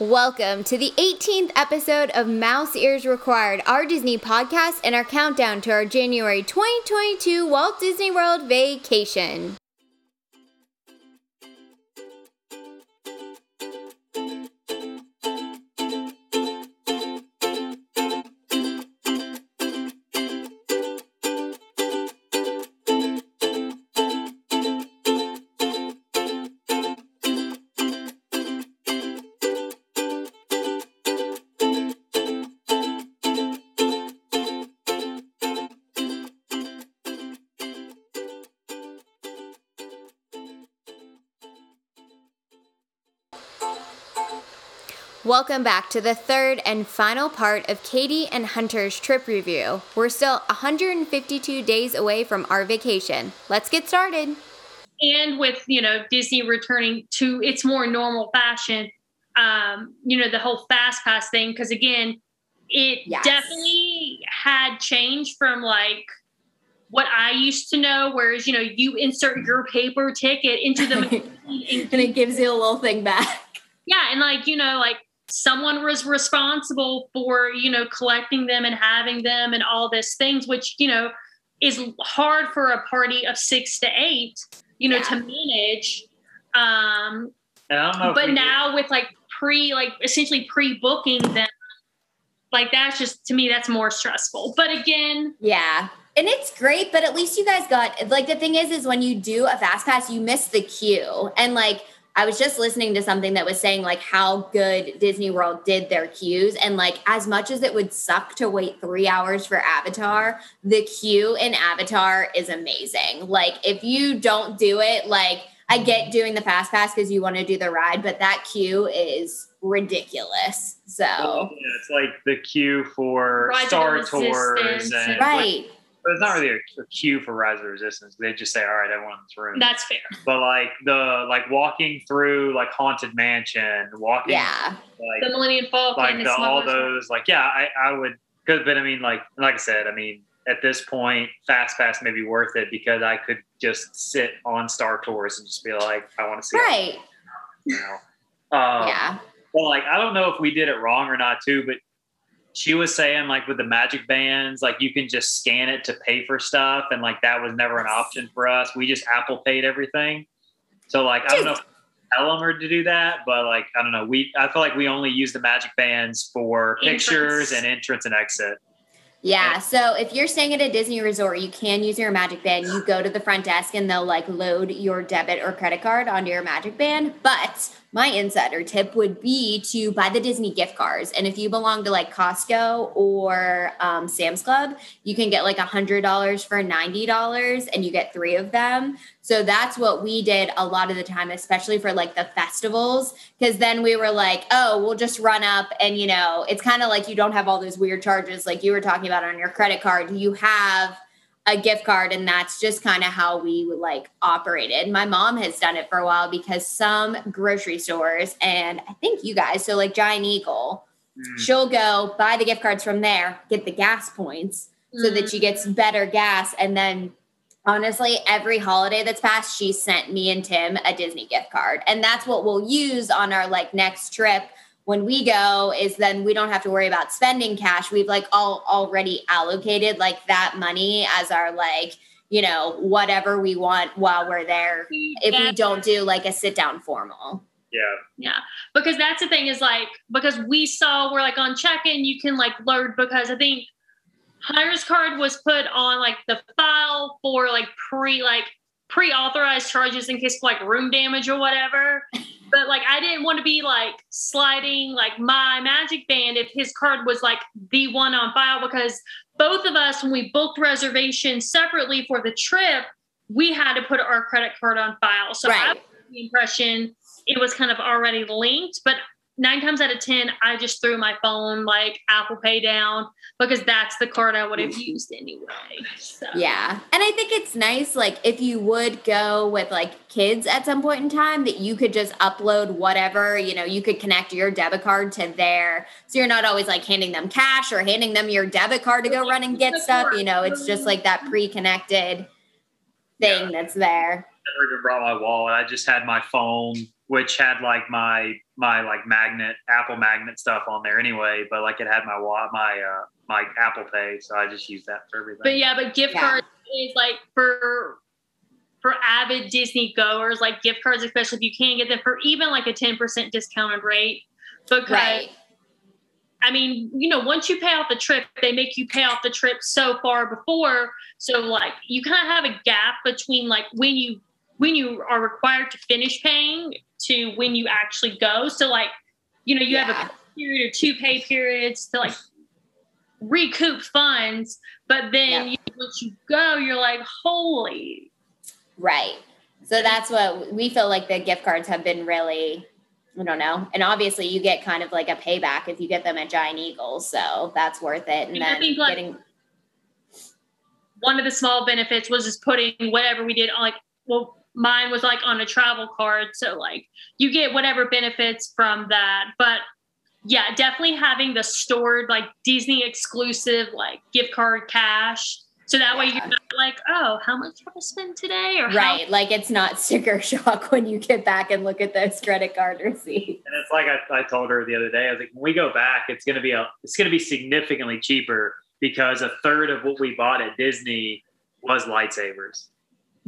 Welcome to the 18th episode of Mouse Ears Required, our Disney podcast, and our countdown to our January 2022 Walt Disney World vacation. Welcome back to the third and final part of Katie and Hunter's trip review. We're still 152 days away from our vacation. Let's get started. And with, you know, Disney returning to its more normal fashion, um, you know, the whole fast pass thing, because again, it yes. definitely had changed from like what I used to know, whereas, you know, you insert your paper ticket into the machine and, and it gives you a little thing back. Yeah, and like, you know, like someone was responsible for you know collecting them and having them and all these things which you know is hard for a party of six to eight you know yeah. to manage. Um but now with like pre like essentially pre-booking them like that's just to me that's more stressful. But again yeah. And it's great but at least you guys got like the thing is is when you do a fast pass you miss the queue. And like I was just listening to something that was saying like how good Disney World did their queues. And like as much as it would suck to wait three hours for Avatar, the queue in Avatar is amazing. Like if you don't do it, like I get doing the fast pass because you want to do the ride, but that queue is ridiculous. So yeah, it's like the queue for Star Tours and right. Like, but it's not really a, a queue for Rise of Resistance. They just say, "All right, everyone in this room." That's fair. But like the like walking through like Haunted Mansion, walking, yeah, like the Millennium Falcon, like the, all those, like yeah, I I would, cause, but I mean, like like I said, I mean, at this point, Fast Pass may be worth it because I could just sit on Star Tours and just be like, I want to see, right, you know, um, yeah. Well, like I don't know if we did it wrong or not too, but she was saying like with the magic bands like you can just scan it to pay for stuff and like that was never an option for us we just apple paid everything so like i don't know if tell them or to do that but like i don't know we i feel like we only use the magic bands for entrance. pictures and entrance and exit yeah. So if you're staying at a Disney resort, you can use your Magic Band. You go to the front desk and they'll like load your debit or credit card onto your Magic Band. But my insider tip would be to buy the Disney gift cards. And if you belong to like Costco or um, Sam's Club, you can get like a $100 for $90 and you get three of them. So that's what we did a lot of the time, especially for like the festivals. Cause then we were like, oh, we'll just run up and, you know, it's kind of like you don't have all those weird charges like you were talking about on your credit card. You have a gift card and that's just kind of how we would like operated. My mom has done it for a while because some grocery stores and I think you guys, so like Giant Eagle, mm. she'll go buy the gift cards from there, get the gas points mm. so that mm. she gets better gas and then honestly, every holiday that's passed, she sent me and Tim a Disney gift card. And that's what we'll use on our like next trip when we go is then we don't have to worry about spending cash. We've like all already allocated like that money as our like, you know, whatever we want while we're there. If we don't do like a sit down formal. Yeah. Yeah. Because that's the thing is like, because we saw we're like on check in, you can like load because I think Hunter's card was put on like the file for like pre like pre-authorized charges in case of like room damage or whatever. But like I didn't want to be like sliding like my magic band if his card was like the one on file because both of us when we booked reservations separately for the trip, we had to put our credit card on file. So right. I the impression it was kind of already linked, but nine times out of ten, I just threw my phone like Apple Pay down because that's the card I would have used anyway. So. Yeah. And I think it's nice, like if you would go with like kids at some point in time, that you could just upload whatever, you know, you could connect your debit card to there. So you're not always like handing them cash or handing them your debit card to go run and get stuff. You know, it's just like that pre connected thing yeah. that's there. I never even brought my wallet. I just had my phone which had like my my like magnet Apple magnet stuff on there anyway, but like it had my my uh my Apple Pay, so I just used that for everything. But yeah, but gift Yeah. cards is like for for avid Disney goers, like gift cards, especially if you can't get them for even like a ten percent discounted rate. Because Right. I mean, you know, once you pay off the trip, they make you pay off the trip so far before. So like you kind of have a gap between like when you when you are required to finish paying to when you actually go. So like, you know, you have a period or two pay periods to like recoup funds, but then Yeah. you, once you go, you're like, holy. Right. So that's what we feel like the gift cards have been really, I don't know. And obviously you get kind of like a payback if you get them at Giant Eagles. So that's worth it. And And then think, like, getting, One of the small benefits was just putting whatever we did on like, well, mine was like on a travel card. So like you get whatever benefits from that. But yeah, definitely having the stored like Disney exclusive like gift card cash. So that way you're not like, oh, how much have I spent today? Or how right. Like it's not sticker shock when you get back and look at those credit card receipts. And it's like I, I told her the other day. I was like, when we go back, it's gonna be a it's gonna be significantly cheaper because a third of what we bought at Disney was lightsabers.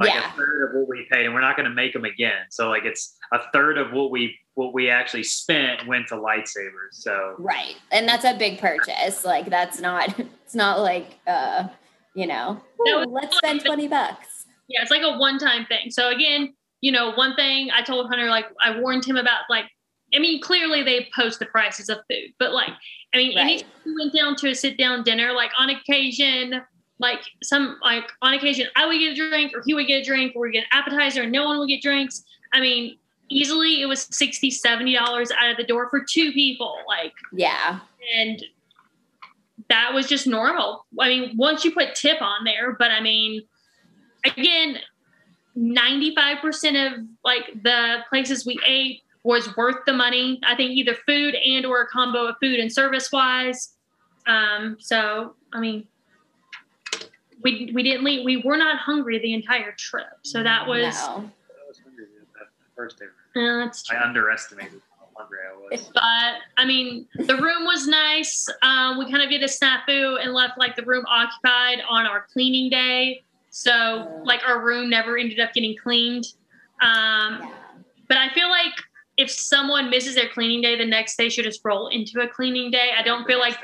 Like Yeah. a third of what we paid, and we're not gonna make them again. So like it's a third of what we what we actually spent went to lightsabers. So Right. And that's a big purchase. Like that's not, it's not like, uh, you know, That "Ooh, was let's spend 20 bucks. Yeah, it's like a one time thing. So again, you know, one thing I told Hunter, like I warned him about like I mean, clearly they post the prices of food, but like I mean, Right. anytime we went down to a sit down dinner, like on occasion, like some like on occasion I would get a drink or he would get a drink or we get an appetizer and no one would get drinks. I mean, easily it was 60 70 dollars out of the door for two people. Like Yeah. and that was just normal. I mean, once you put tip on there, but I mean, again, 95% of like the places we ate was worth the money. I think either food and or a combo of food and service wise. Um, so I mean, we we didn't leave. We were not hungry the entire trip. So that was No. I was hungry that first day. uh, that's true. I underestimated how hungry I was. but I mean, the room was nice. Um, we kind of did a snafu and left like the room occupied on our cleaning day. So like our room never ended up getting cleaned. Um, Yeah. but I feel like if someone misses their cleaning day, the next day should just roll into a cleaning day. I don't feel like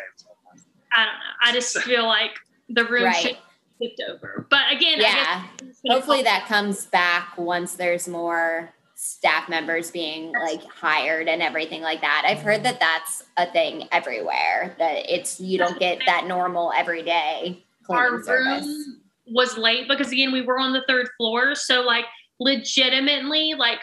I don't know. I just feel like the room Right. should be over. But again, I Yeah. Hopefully that comes back once there's more staff members being like hired and everything like that. I've heard that that's a thing everywhere that it's you don't get that normal everyday our service. room was late because again we were on the third floor so like legitimately like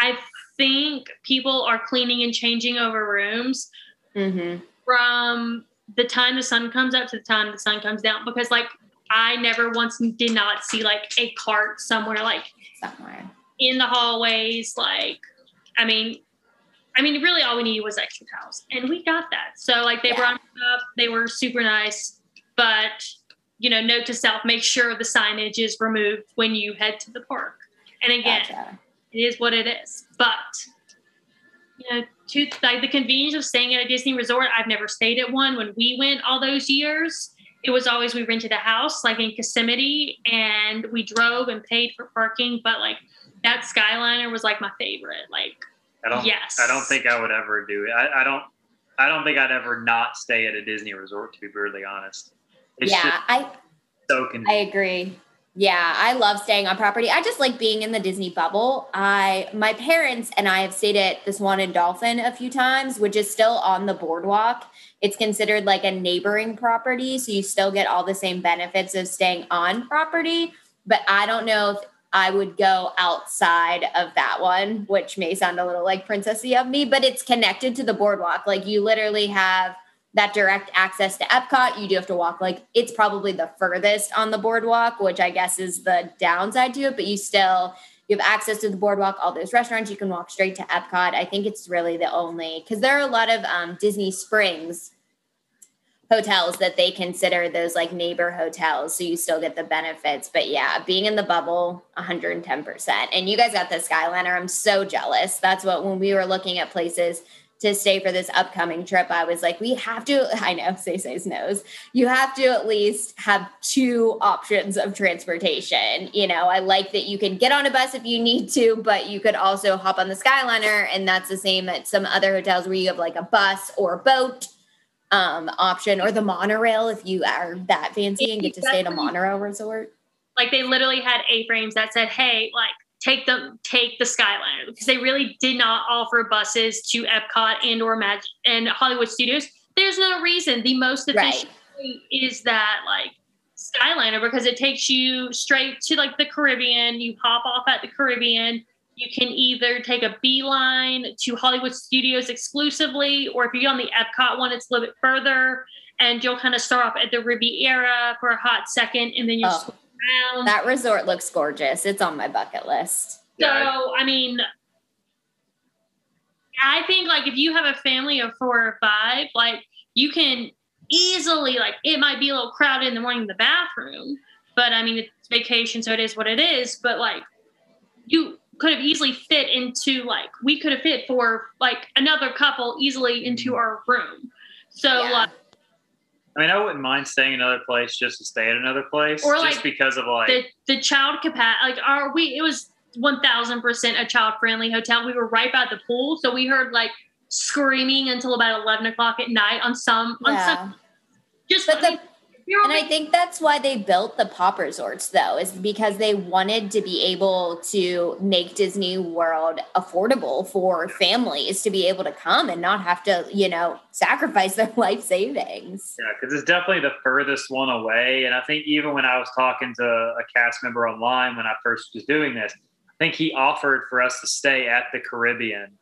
i think people are cleaning and changing over rooms Mhm. from the time the sun comes up to the time the sun comes down because like i never once did not see like a cart somewhere like Somewhere. in the hallways like i mean i mean really all we needed was extra towels and we got that so like they Yeah. brought up they were super nice but you know note to self make sure the signage is removed when you head to the park and again Gotcha. it is what it is but you know to like the convenience of staying at a disney resort i've never stayed at one when we went all those years it was always we rented a house like in Kissimmee and we drove and paid for parking but like that skyliner was like my favorite like I don't. Yes. I don't think I would ever do it. I, I don't. I don't think I'd ever not stay at a Disney resort. To be brutally honest, it's yeah, just I so I agree. Yeah, I love staying on property. I just like being in the Disney bubble. I my parents and I have stayed at the Swan and Dolphin a few times, which is still on the boardwalk. It's considered like a neighboring property, so you still get all the same benefits of staying on property. But I don't know if I would go outside of that one, which may sound a little like princessy of me, but it's connected to the boardwalk. Like you literally have that direct access to Epcot. You do have to walk like it's probably the furthest on the boardwalk, which I guess is the downside to it, but you still you have access to the boardwalk, all those restaurants, you can walk straight to Epcot. I think it's really the only because there are a lot of um, Disney Springs hotels that they consider those like neighbor hotels so you still get the benefits but yeah being in the bubble 110% and you guys got the skyliner i'm so jealous that's what when we were looking at places to stay for this upcoming trip i was like we have to i know say says knows you have to at least have two options of transportation. You know i like that you can get on a bus if you need to but you could also hop on the skyliner and that's the same at some other hotels where you have like a bus or boat um, option or the monorail if you are that fancy and get to stay at a monorail resort. Like they literally had A-frames that said, "Hey, like take the take the Skyliner," because they really did not offer buses to Epcot and or Magic and Hollywood Studios. There's no reason. The most efficient right. is that like Skyliner because it takes you straight to like the Caribbean. You pop off at the Caribbean you can either take a beeline to Hollywood Studios exclusively, or if you are on the Epcot one, it's a little bit further, and you'll kind of start off at the Riviera for a hot second, and then you oh, around. That resort looks gorgeous. It's on my bucket list. So, I mean, I think like if you have a family of four or five, like you can easily like it might be a little crowded in the morning in the bathroom, but I mean it's vacation, so it is what it is. But like you could have easily fit into like we could have fit for like another couple easily into mm-hmm. our room. So yeah. like I mean, I wouldn't mind staying another place just to stay at another place, or just like because of like the the child capacity. Like, are we? It was one thousand percent a child friendly hotel. We were right by the pool, so we heard like screaming until about eleven o'clock at night on some yeah. on some. Just but the and I think that's why they built the pop resorts, though, is because they wanted to be able to make Disney World affordable for families to be able to come and not have to, you know, sacrifice their life savings. Yeah, because it's definitely the furthest one away. And I think even when I was talking to a cast member online when I first was doing this, I think he offered for us to stay at the Caribbean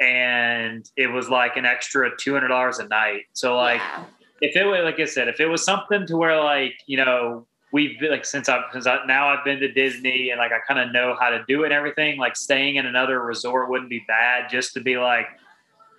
and it was like an extra $200 a night. So, like, yeah if it was like I said, if it was something to where like you know we've been, like since I've since I, now I've been to Disney and like I kind of know how to do it and everything. Like staying in another resort wouldn't be bad just to be like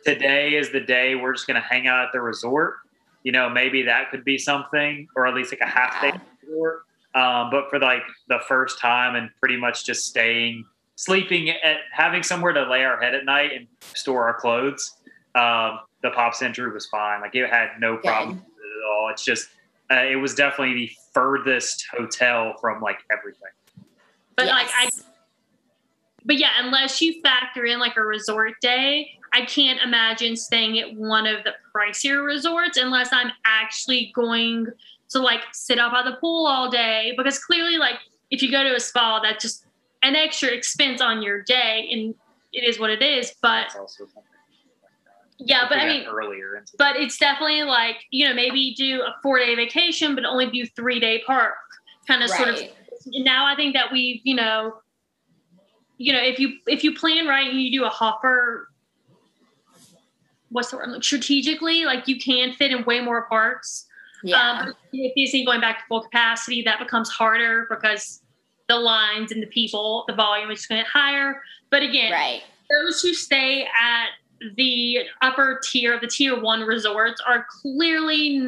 today is the day we're just gonna hang out at the resort. You know, maybe that could be something, or at least like a half day resort. Um, but for like the first time and pretty much just staying, sleeping at having somewhere to lay our head at night and store our clothes. Um, the Pop Century was fine. Like it had no problem at all. It's just uh, it was definitely the furthest hotel from like everything. But yes. like I, but yeah, unless you factor in like a resort day, I can't imagine staying at one of the pricier resorts unless I'm actually going to like sit out by the pool all day. Because clearly, like if you go to a spa, that's just an extra expense on your day, and it is what it is. But yeah, but I mean, earlier, but it's definitely like you know maybe do a four day vacation, but only do three day park kind of right. sort of. Now I think that we've you know, you know if you if you plan right and you do a hopper, what's the word? Like strategically, like you can fit in way more parks. Yeah. Um, if you see going back to full capacity, that becomes harder because the lines and the people, the volume is going to get higher. But again, right. those who stay at the upper tier the tier one resorts are clearly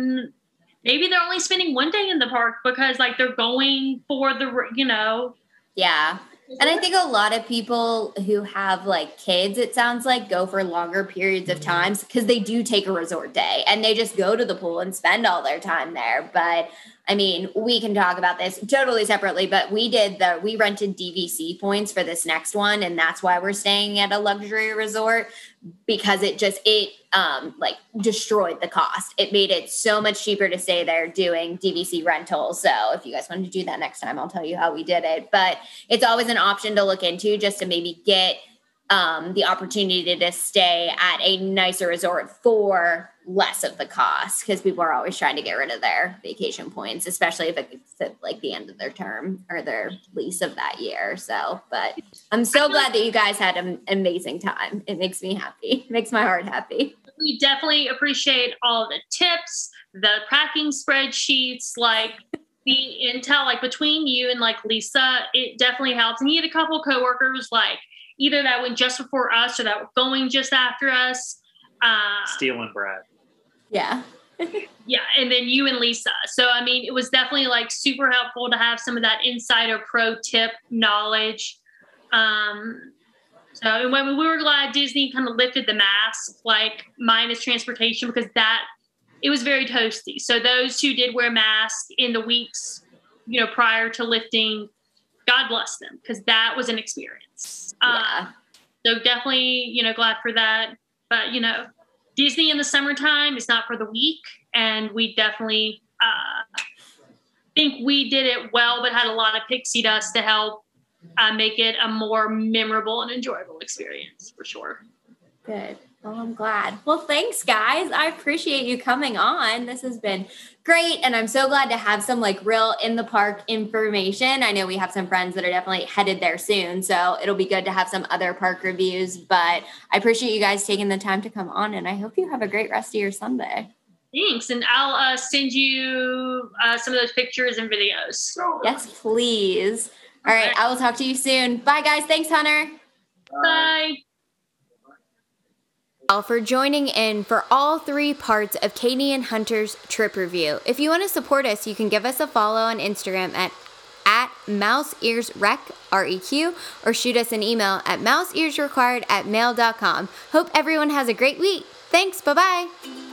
maybe they're only spending one day in the park because like they're going for the you know yeah and I think a lot of people who have like kids, it sounds like, go for longer periods of times because they do take a resort day and they just go to the pool and spend all their time there. But I mean, we can talk about this totally separately, but we did the we rented DVC points for this next one, and that's why we're staying at a luxury resort because it just it um like destroyed the cost. It made it so much cheaper to stay there doing DVC rentals. So if you guys want to do that next time, I'll tell you how we did it. But it's always an option to look into just to maybe get um, the opportunity to stay at a nicer resort for less of the cost because people are always trying to get rid of their vacation points, especially if it's at like the end of their term or their lease of that year. So, but I'm so glad that you guys had an amazing time. It makes me happy, it makes my heart happy. We definitely appreciate all the tips, the packing spreadsheets, like the intel, like between you and like Lisa, it definitely helps. And you had a couple coworkers like either that went just before us or that were going just after us. Uh, Stealing Brad. Yeah. yeah, and then you and Lisa. So I mean, it was definitely like super helpful to have some of that insider pro tip knowledge. Um, so when we were glad Disney kind of lifted the mask, like minus transportation, because that it was very toasty. So those who did wear masks in the weeks, you know, prior to lifting, God bless them, because that was an experience. Yeah. Um, so definitely, you know, glad for that. But you know, Disney in the summertime is not for the weak, and we definitely uh, think we did it well, but had a lot of pixie dust to help uh, make it a more memorable and enjoyable experience for sure. Good. Well, I'm glad. Well, thanks, guys. I appreciate you coming on. This has been great. And I'm so glad to have some like real in the park information. I know we have some friends that are definitely headed there soon. So it'll be good to have some other park reviews. But I appreciate you guys taking the time to come on. And I hope you have a great rest of your Sunday. Thanks. And I'll uh, send you uh, some of those pictures and videos. Yes, please. All right. I will talk to you soon. Bye, guys. Thanks, Hunter. Bye. all for joining in for all three parts of Katie and Hunter's trip review. If you want to support us, you can give us a follow on Instagram at at mouse ears rec r-e-q or shoot us an email at mouse ears required at mail.com hope everyone has a great week. Thanks. Bye-bye